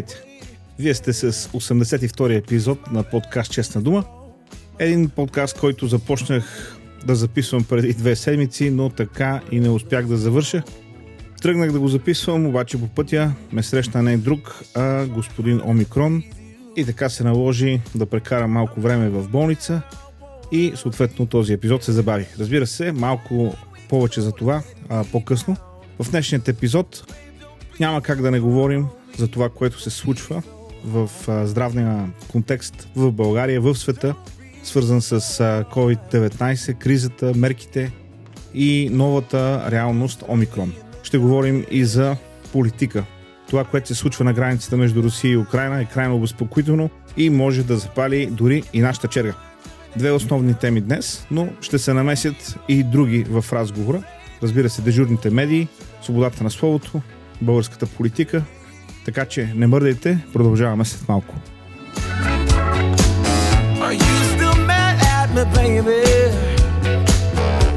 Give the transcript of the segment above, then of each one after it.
Здравейте! Вие сте с 82-и епизод на подкаст Честна дума. Един подкаст, който започнах да записвам преди две седмици, но така и не успях да завърша. Тръгнах да го записвам, обаче по пътя ме срещна не друг, а господин Омикрон. И така се наложи да прекарам малко време в болница и съответно този епизод се забави. Разбира се, малко повече за това а, по-късно. В днешният епизод няма как да не говорим за това, което се случва в здравния контекст в България, в света, свързан с а, COVID-19, кризата, мерките и новата реалност Омикрон. Ще говорим и за политика. Това, което се случва на границата между Русия и Украина е крайно обезпокоително и може да запали дори и нашата черга. Две основни теми днес, но ще се намесят и други в разговора. Разбира се, дежурните медии, свободата на словото, българската политика. Така че не мърдайте, продължаваме след малко. You me, baby?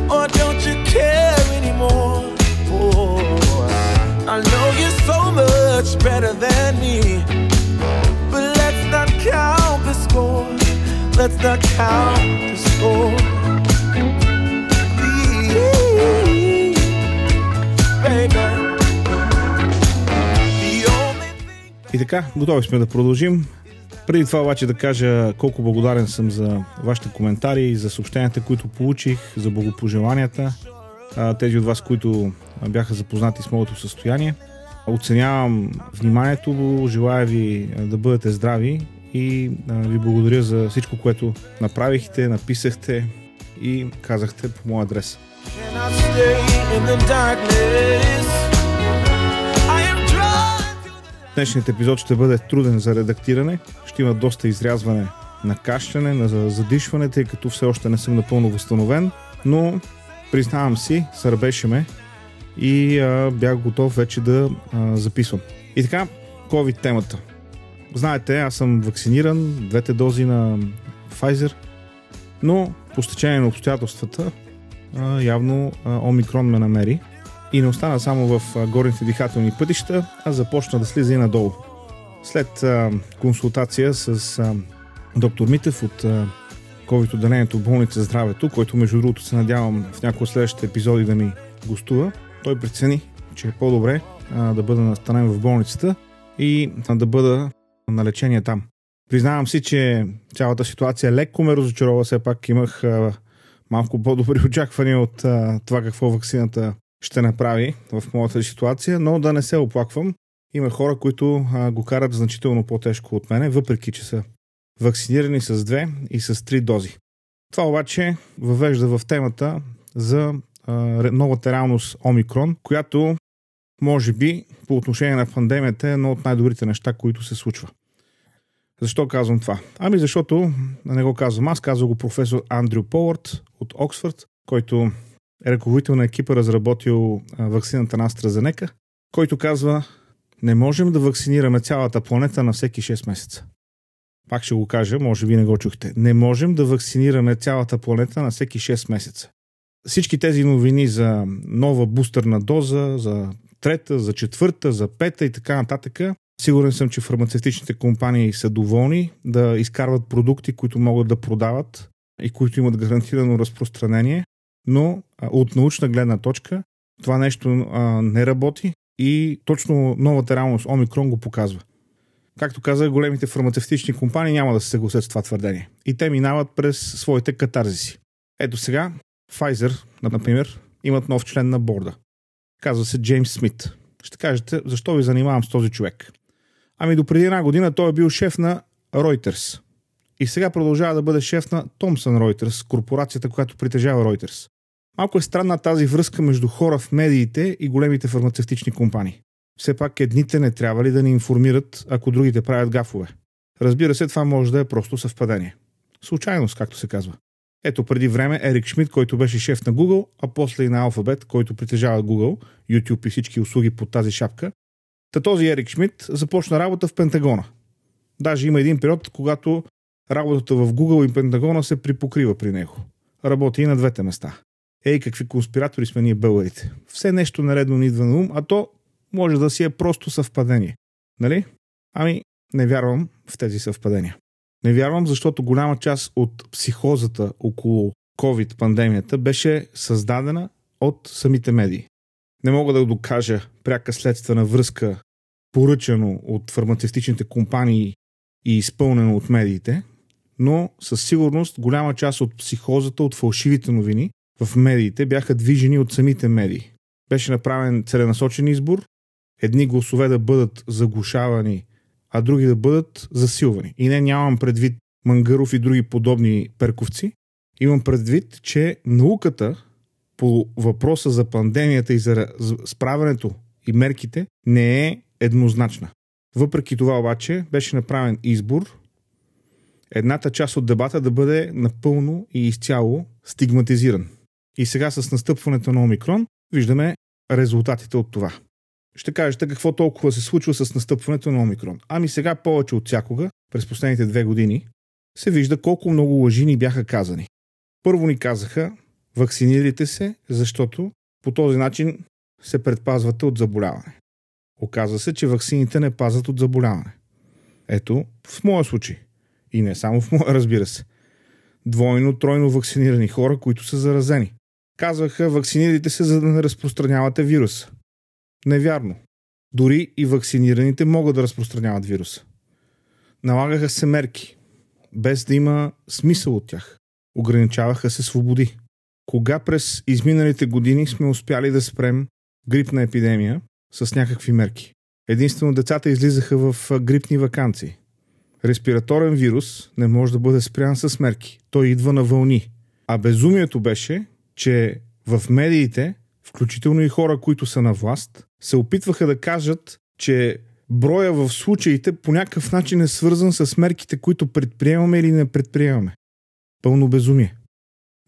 Or don't you care anymore? Oh, I know you're so much better than me. But let's not count the score. Let's not count the score. И така, готови сме да продължим. Преди това обаче да кажа колко благодарен съм за вашите коментари, за съобщенията, които получих, за благопожеланията, тези от вас, които бяха запознати с моето състояние. Оценявам вниманието, желая ви да бъдете здрави и ви благодаря за всичко, което направихте, написахте и казахте по моя адрес. cannot stay in the darkness. Днешният епизод ще бъде труден за редактиране. Ще има доста изрязване на кашляне, на за- задишване, тъй като все още не съм напълно възстановен, но признавам си, сърбеше ме и а, бях готов вече да а, записвам. И така, COVID темата. Знаете, аз съм вакциниран, двете дози на Pfizer, но по стечение на обстоятелствата а, явно а, Омикрон ме намери и не остана само в горните дихателни пътища, а започна да слиза и надолу. След а, консултация с а, доктор Митев от а, COVID отделението болница Здравето, който между другото се надявам в някои следващите епизоди да ми гостува, той прецени, че е по-добре а, да бъда настанен в болницата и а, да бъда на лечение там. Признавам си, че цялата ситуация леко ме разочарова, все пак имах а, малко по-добри очаквания от а, това какво вакцината ще направи в моята ситуация, но да не се оплаквам. Има хора, които а, го карат значително по-тежко от мене, въпреки че са вакцинирани с две и с три дози. Това обаче въвежда в темата за а, новата реалност Омикрон, която може би по отношение на пандемията е едно от най-добрите неща, които се случва. Защо казвам това? Ами защото, не го казвам аз, казва го професор Андрю Повард от Оксфорд, който ръководител на екипа, разработил вакцината на AstraZeneca, който казва, не можем да вакцинираме цялата планета на всеки 6 месеца. Пак ще го кажа, може би не го чухте. Не можем да вакцинираме цялата планета на всеки 6 месеца. Всички тези новини за нова бустерна доза, за трета, за четвърта, за пета и така нататък, сигурен съм, че фармацевтичните компании са доволни да изкарват продукти, които могат да продават и които имат гарантирано разпространение, но от научна гледна точка това нещо а, не работи и точно новата реалност Омикрон го показва. Както казах, големите фармацевтични компании няма да се съгласят с това твърдение. И те минават през своите катарзиси. Ето сега, Pfizer, например, имат нов член на борда. Казва се Джеймс Смит. Ще кажете, защо ви занимавам с този човек? Ами до преди една година той е бил шеф на Reuters. И сега продължава да бъде шеф на Thomson Reuters, корпорацията, която притежава Reuters. Малко е странна тази връзка между хора в медиите и големите фармацевтични компании. Все пак едните не трябва ли да ни информират, ако другите правят гафове? Разбира се, това може да е просто съвпадение. Случайност, както се казва. Ето преди време Ерик Шмидт, който беше шеф на Google, а после и на Alphabet, който притежава Google, YouTube и всички услуги под тази шапка. Та този Ерик Шмидт започна работа в Пентагона. Даже има един период, когато работата в Google и Пентагона се припокрива при него. Работи и на двете места. Ей, какви конспиратори сме ние българите. Все нещо наредно ни идва на ум, а то може да си е просто съвпадение. Нали? Ами, не вярвам в тези съвпадения. Не вярвам, защото голяма част от психозата около COVID-пандемията беше създадена от самите медии. Не мога да докажа пряка следствена връзка, поръчано от фармацевтичните компании и изпълнено от медиите, но със сигурност голяма част от психозата, от фалшивите новини в медиите бяха движени от самите медии. Беше направен целенасочен избор, едни гласове да бъдат заглушавани, а други да бъдат засилвани. И не нямам предвид Мангаров и други подобни перковци. Имам предвид, че науката по въпроса за пандемията и за справянето и мерките не е еднозначна. Въпреки това обаче беше направен избор едната част от дебата да бъде напълно и изцяло стигматизиран. И сега с настъпването на Омикрон виждаме резултатите от това. Ще кажете какво толкова се случва с настъпването на Омикрон. Ами сега повече от всякога, през последните две години, се вижда колко много лъжи ни бяха казани. Първо ни казаха, вакцинирайте се, защото по този начин се предпазвате от заболяване. Оказва се, че вакцините не пазят от заболяване. Ето, в моя случай. И не само в моя, разбира се. Двойно, тройно вакцинирани хора, които са заразени. Казваха, вакцинирайте се, за да не разпространявате вируса. Невярно. Дори и вакцинираните могат да разпространяват вируса. Налагаха се мерки, без да има смисъл от тях. Ограничаваха се свободи. Кога през изминалите години сме успяли да спрем грипна епидемия с някакви мерки? Единствено децата излизаха в грипни вакансии. Респираторен вирус не може да бъде спрян с мерки. Той идва на вълни. А безумието беше, че в медиите, включително и хора, които са на власт, се опитваха да кажат, че броя в случаите по някакъв начин е свързан с мерките, които предприемаме или не предприемаме. Пълно безумие.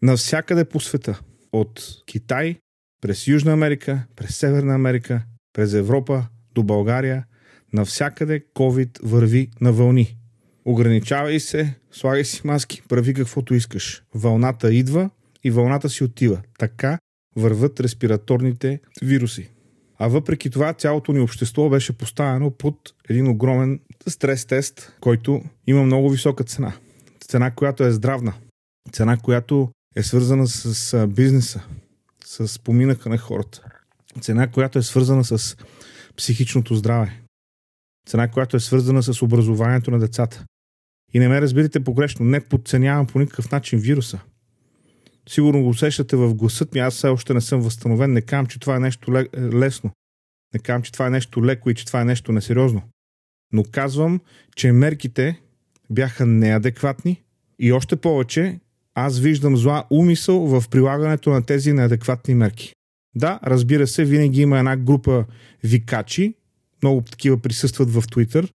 Навсякъде по света. От Китай, през Южна Америка, през Северна Америка, през Европа до България, навсякъде COVID върви на вълни. Ограничавай се, слагай си маски, прави каквото искаш. Вълната идва и вълната си отива. Така върват респираторните вируси. А въпреки това цялото ни общество беше поставено под един огромен стрес-тест, който има много висока цена. Цена, която е здравна. Цена, която е свързана с бизнеса, с поминъка на хората. Цена, която е свързана с психичното здраве. Цена, която е свързана с образованието на децата. И не ме разбирате погрешно, не подценявам по никакъв начин вируса. Сигурно го усещате в гласът ми, аз все още не съм възстановен, не казвам, че това е нещо лесно. Не казвам, че това е нещо леко и че това е нещо несериозно. Но казвам, че мерките бяха неадекватни и още повече аз виждам зла умисъл в прилагането на тези неадекватни мерки. Да, разбира се, винаги има една група викачи, много такива присъстват в Twitter,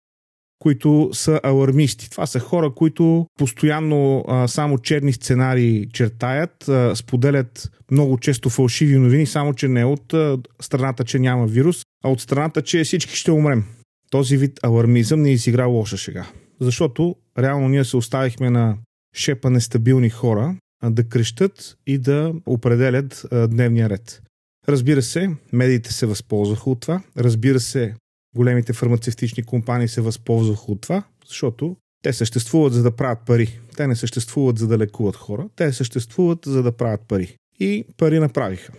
които са алармисти. Това са хора, които постоянно а, само черни сценарии чертаят, а, споделят много често фалшиви новини, само че не от а, страната, че няма вирус, а от страната, че всички ще умрем. Този вид алармизъм не изигра лоша шега. Защото реално ние се оставихме на шепа нестабилни хора а, да крещат и да определят а, дневния ред. Разбира се, медиите се възползваха от това. Разбира се, големите фармацевтични компании се възползваха от това, защото те съществуват за да правят пари. Те не съществуват за да лекуват хора. Те съществуват за да правят пари. И пари направиха.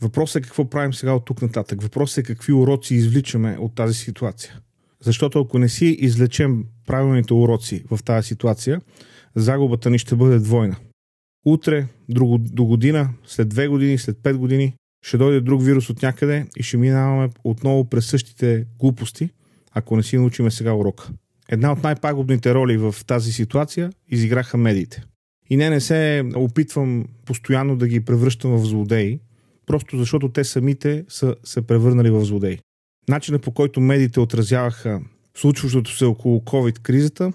Въпросът е какво правим сега от тук нататък. Въпросът е какви уроци извличаме от тази ситуация. Защото ако не си излечем правилните уроци в тази ситуация, загубата ни ще бъде двойна. Утре, друго, до година, след две години, след пет години, ще дойде друг вирус от някъде и ще минаваме отново през същите глупости, ако не си научиме сега урока. Една от най-пагубните роли в тази ситуация изиграха медиите. И не, не се опитвам постоянно да ги превръщам в злодеи, просто защото те самите са се превърнали в злодеи. Начинът по който медиите отразяваха случващото се около COVID-кризата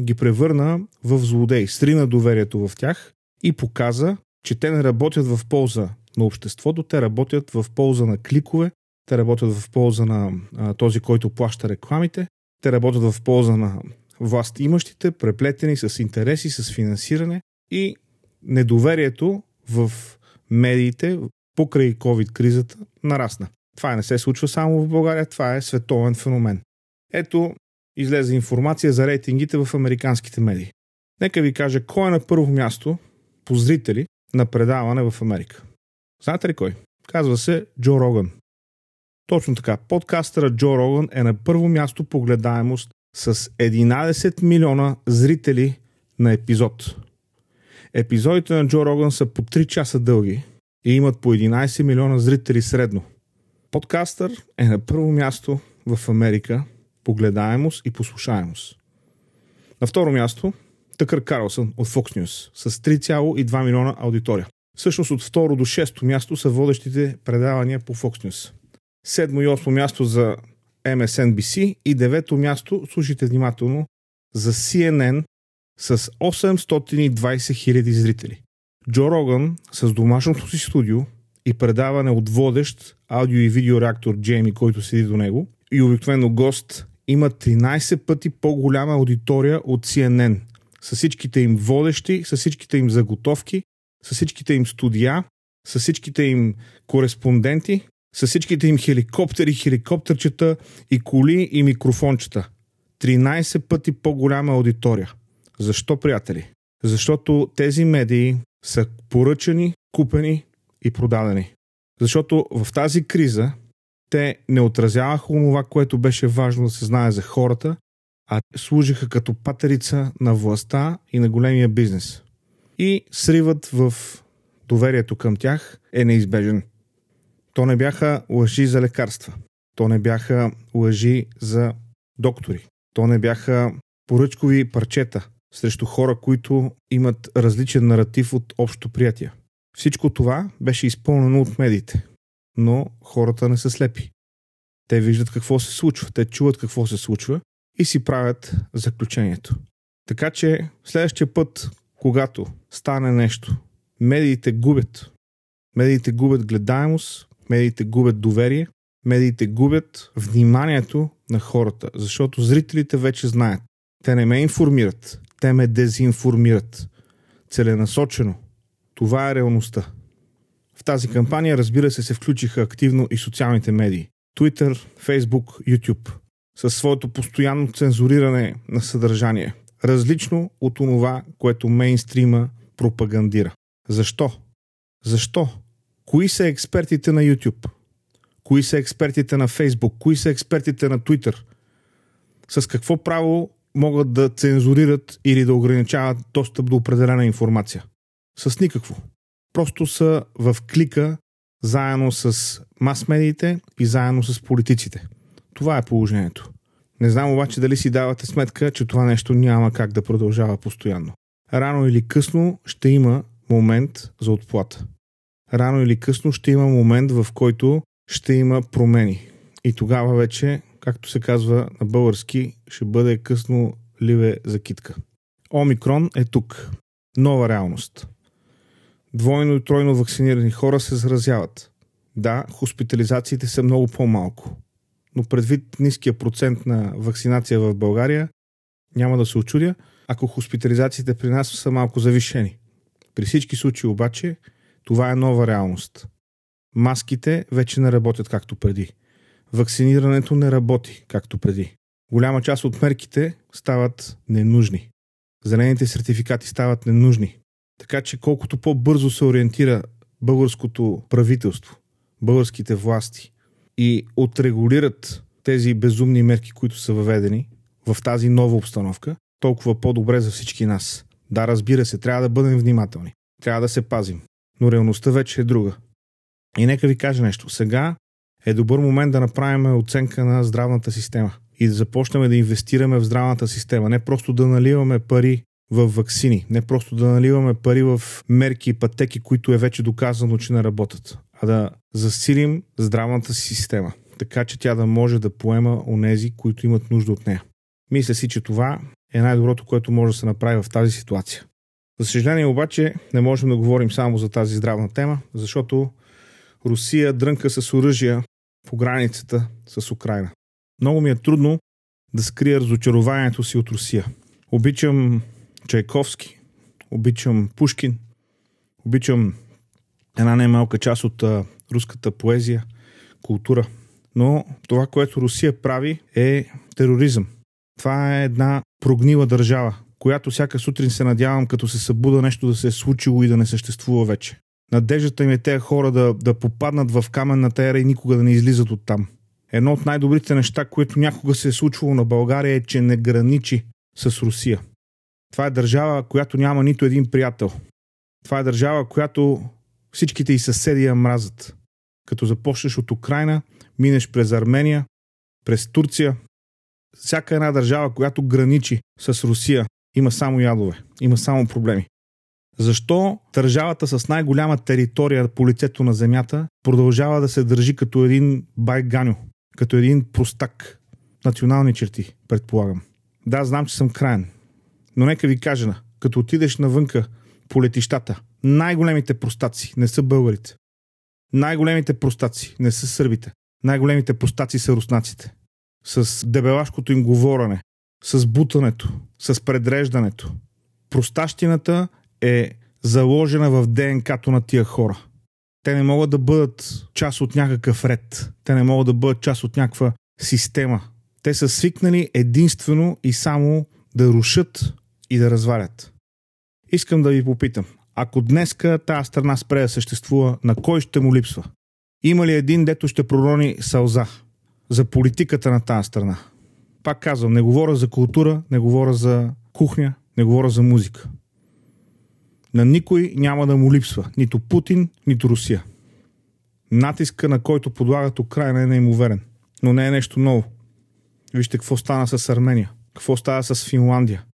ги превърна в злодеи, срина доверието в тях и показа, че те не работят в полза на обществото, те работят в полза на кликове, те работят в полза на а, този, който плаща рекламите, те работят в полза на власт имащите, преплетени с интереси, с финансиране и недоверието в медиите покрай COVID-кризата нарасна. Това не се случва само в България, това е световен феномен. Ето, излезе информация за рейтингите в американските медии. Нека ви кажа кой е на първо място по зрители на предаване в Америка. Знаете ли кой? Казва се Джо Роган. Точно така. Подкастъра Джо Роган е на първо място по гледаемост с 11 милиона зрители на епизод. Епизодите на Джо Роган са по 3 часа дълги и имат по 11 милиона зрители средно. Подкастър е на първо място в Америка по гледаемост и послушаемост. На второ място Тъкър Карлсън от Fox News с 3,2 милиона аудитория. Всъщност от второ до шесто място са водещите предавания по Fox News. Седмо и осмо място за MSNBC и девето място, слушайте внимателно, за CNN с 820 хиляди зрители. Джо Роган с домашното си студио и предаване от водещ аудио и видео реактор Джейми, който седи до него, и обикновено гост има 13 пъти по-голяма аудитория от CNN. С всичките им водещи, с всичките им заготовки, с всичките им студия, с всичките им кореспонденти, с всичките им хеликоптери, хеликоптерчета и коли и микрофончета. 13 пъти по-голяма аудитория. Защо, приятели? Защото тези медии са поръчани, купени и продадени. Защото в тази криза те не отразяваха онова, което беше важно да се знае за хората, а служиха като патерица на властта и на големия бизнес. И сривът в доверието към тях е неизбежен. То не бяха лъжи за лекарства. То не бяха лъжи за доктори. То не бяха поръчкови парчета срещу хора, които имат различен наратив от общо приятие. Всичко това беше изпълнено от медиите, но хората не са слепи. Те виждат какво се случва, те чуват какво се случва и си правят заключението. Така че следващия път, когато стане нещо, медиите губят. Медиите губят гледаемост, медиите губят доверие, медиите губят вниманието на хората, защото зрителите вече знаят. Те не ме информират, те ме дезинформират. Целенасочено. Това е реалността. В тази кампания, разбира се, се включиха активно и социалните медии. Twitter, Facebook, YouTube. Със своето постоянно цензуриране на съдържание. Различно от онова, което мейнстрима пропагандира. Защо? Защо? Кои са експертите на YouTube? Кои са експертите на Facebook? Кои са експертите на Twitter? С какво право могат да цензурират или да ограничават достъп до определена информация? С никакво. Просто са в клика заедно с мас-медиите и заедно с политиците. Това е положението. Не знам обаче дали си давате сметка, че това нещо няма как да продължава постоянно. Рано или късно ще има момент за отплата. Рано или късно ще има момент, в който ще има промени. И тогава вече, както се казва на български, ще бъде късно ливе за китка. Омикрон е тук. Нова реалност. Двойно и тройно вакцинирани хора се заразяват. Да, хоспитализациите са много по-малко. Но предвид ниския процент на вакцинация в България, няма да се очудя, ако хоспитализациите при нас са малко завишени. При всички случаи обаче, това е нова реалност. Маските вече не работят както преди. Вакцинирането не работи както преди. Голяма част от мерките стават ненужни. Зелените сертификати стават ненужни. Така че колкото по-бързо се ориентира българското правителство, българските власти и отрегулират тези безумни мерки, които са въведени в тази нова обстановка, толкова по-добре за всички нас. Да, разбира се, трябва да бъдем внимателни. Трябва да се пазим. Но реалността вече е друга. И нека ви кажа нещо. Сега е добър момент да направим оценка на здравната система и да започнем да инвестираме в здравната система. Не просто да наливаме пари в вакцини, не просто да наливаме пари в мерки и пътеки, които е вече доказано, че не работят, а да засилим здравната си система, така че тя да може да поема онези, които имат нужда от нея. Мисля си, че това е най-доброто, което може да се направи в тази ситуация. За съжаление обаче не можем да говорим само за тази здравна тема, защото Русия дрънка с оръжия по границата с Украина. Много ми е трудно да скрия разочарованието си от Русия. Обичам Чайковски, обичам Пушкин, обичам една немалка част от руската поезия, култура. Но това, което Русия прави е тероризъм. Това е една прогнила държава, която всяка сутрин се надявам, като се събуда нещо да се е случило и да не съществува вече. Надеждата им е тези хора да, да попаднат в каменната ера и никога да не излизат от там. Едно от най-добрите неща, което някога се е случвало на България е, че не граничи с Русия. Това е държава, която няма нито един приятел. Това е държава, която всичките и съседи я мразят. Като започнеш от Украина, минеш през Армения, през Турция. Всяка една държава, която граничи с Русия, има само ядове, има само проблеми. Защо държавата с най-голяма територия по лицето на земята продължава да се държи като един байганю, като един простак? Национални черти, предполагам. Да, знам, че съм краен. Но нека ви кажа, като отидеш навънка по летищата, най-големите простаци не са българите. Най-големите простаци не са сърбите. Най-големите простаци са руснаците. С дебелашкото им говорене, с бутането, с предреждането. Простащината е заложена в ДНК-то на тия хора. Те не могат да бъдат част от някакъв ред. Те не могат да бъдат част от някаква система. Те са свикнали единствено и само да рушат и да развалят. Искам да ви попитам, ако днеска тази страна спре да съществува, на кой ще му липсва? Има ли един, дето ще пророни сълза за политиката на тази страна? Пак казвам, не говоря за култура, не говоря за кухня, не говоря за музика. На никой няма да му липсва нито Путин, нито Русия. Натиска, на който подлагат Украина е неимоверен. Но не е нещо ново. Вижте какво стана с Армения. Какво става с Финландия.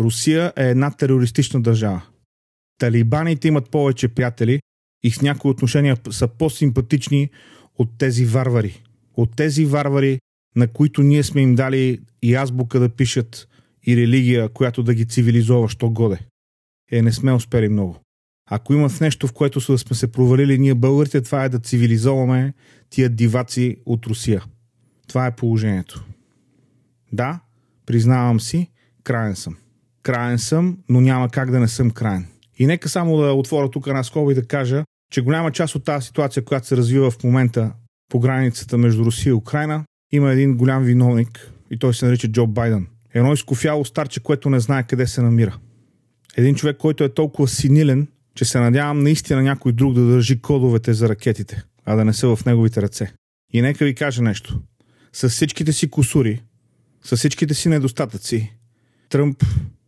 Русия е една терористична държава. Талибаните имат повече приятели и в някои отношения са по-симпатични от тези варвари. От тези варвари, на които ние сме им дали и азбука да пишат и религия, която да ги цивилизова, що годе. Е, не сме успели много. Ако има в нещо, в което сме се провалили ние българите, това е да цивилизоваме тия диваци от Русия. Това е положението. Да, признавам си, краен съм. Краен съм, но няма как да не съм краен. И нека само да отворя тук една скоба и да кажа, че голяма част от тази ситуация, която се развива в момента по границата между Русия и Украина, има един голям виновник и той се нарича Джо Байден. Едно изкофяло старче, което не знае къде се намира. Един човек, който е толкова синилен, че се надявам наистина някой друг да държи кодовете за ракетите, а да не са в неговите ръце. И нека ви кажа нещо. С всичките си косури, с всичките си недостатъци, Тръмп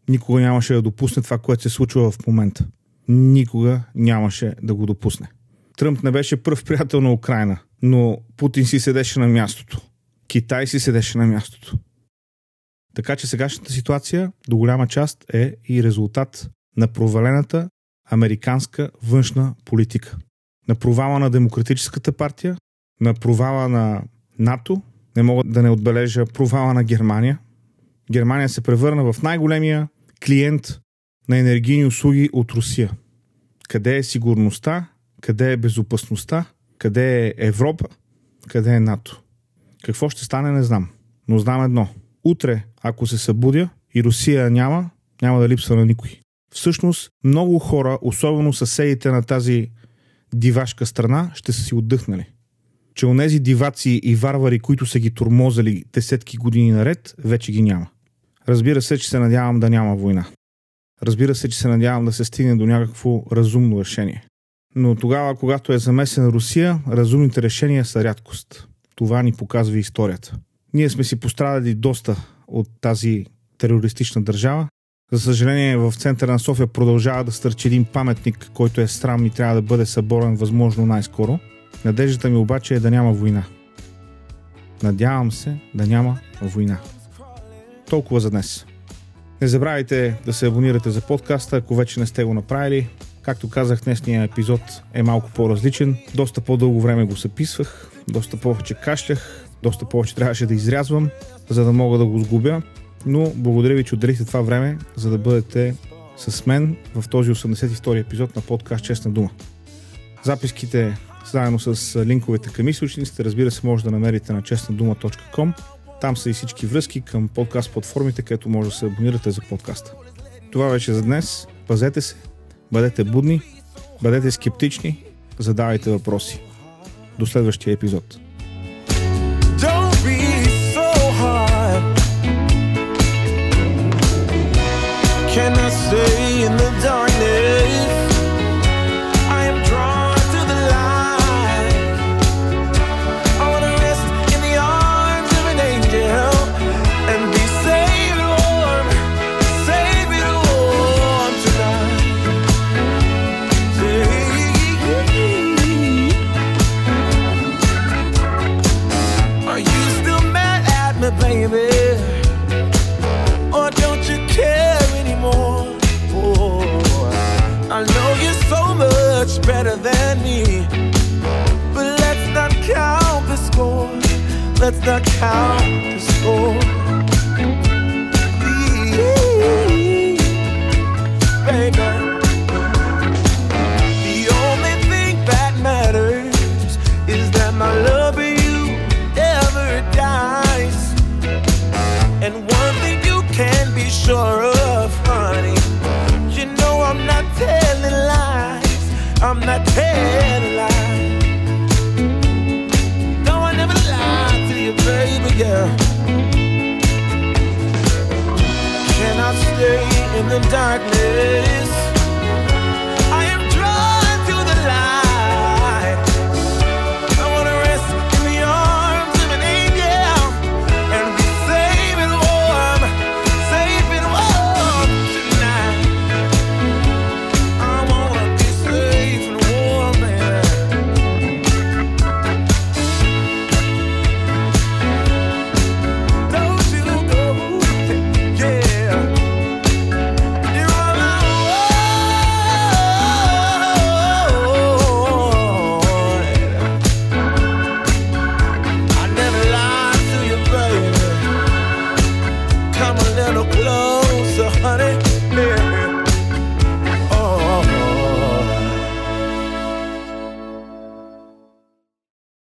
никога нямаше да допусне това, което се случва в момента. Никога нямаше да го допусне. Тръмп не беше пръв приятел на Украина, но Путин си седеше на мястото. Китай си седеше на мястото. Така че сегашната ситуация до голяма част е и резултат на провалената американска външна политика. На провала на Демократическата партия, на провала на НАТО, не мога да не отбележа провала на Германия. Германия се превърна в най-големия клиент на енергийни услуги от Русия. Къде е сигурността? Къде е безопасността? Къде е Европа? Къде е НАТО? Какво ще стане, не знам. Но знам едно. Утре, ако се събудя и Русия няма, няма да липсва на никой. Всъщност, много хора, особено съседите на тази дивашка страна, ще са си отдъхнали. Че онези диваци и варвари, които са ги турмозали десетки години наред, вече ги няма. Разбира се, че се надявам да няма война. Разбира се, че се надявам да се стигне до някакво разумно решение. Но тогава, когато е замесена Русия, разумните решения са рядкост. Това ни показва историята. Ние сме си пострадали доста от тази терористична държава. За съжаление, в центъра на София продължава да стърчи един паметник, който е срам и трябва да бъде съборен възможно най-скоро. Надеждата ми обаче е да няма война. Надявам се да няма война. Толкова за днес. Не забравяйте да се абонирате за подкаста, ако вече не сте го направили. Както казах, днесния епизод е малко по-различен. Доста по-дълго време го записвах, доста повече кашлях, доста повече трябваше да изрязвам, за да мога да го сгубя. Но благодаря ви, че отделихте това време, за да бъдете с мен в този 82 епизод на подкаст Честна дума. Записките заедно с линковете към източниците, разбира се, може да намерите на честнадума.com там са и всички връзки към подкаст платформите, където може да се абонирате за подкаста. Това беше за днес. Пазете се, бъдете будни, бъдете скептични, задавайте въпроси. До следващия епизод. the count the score.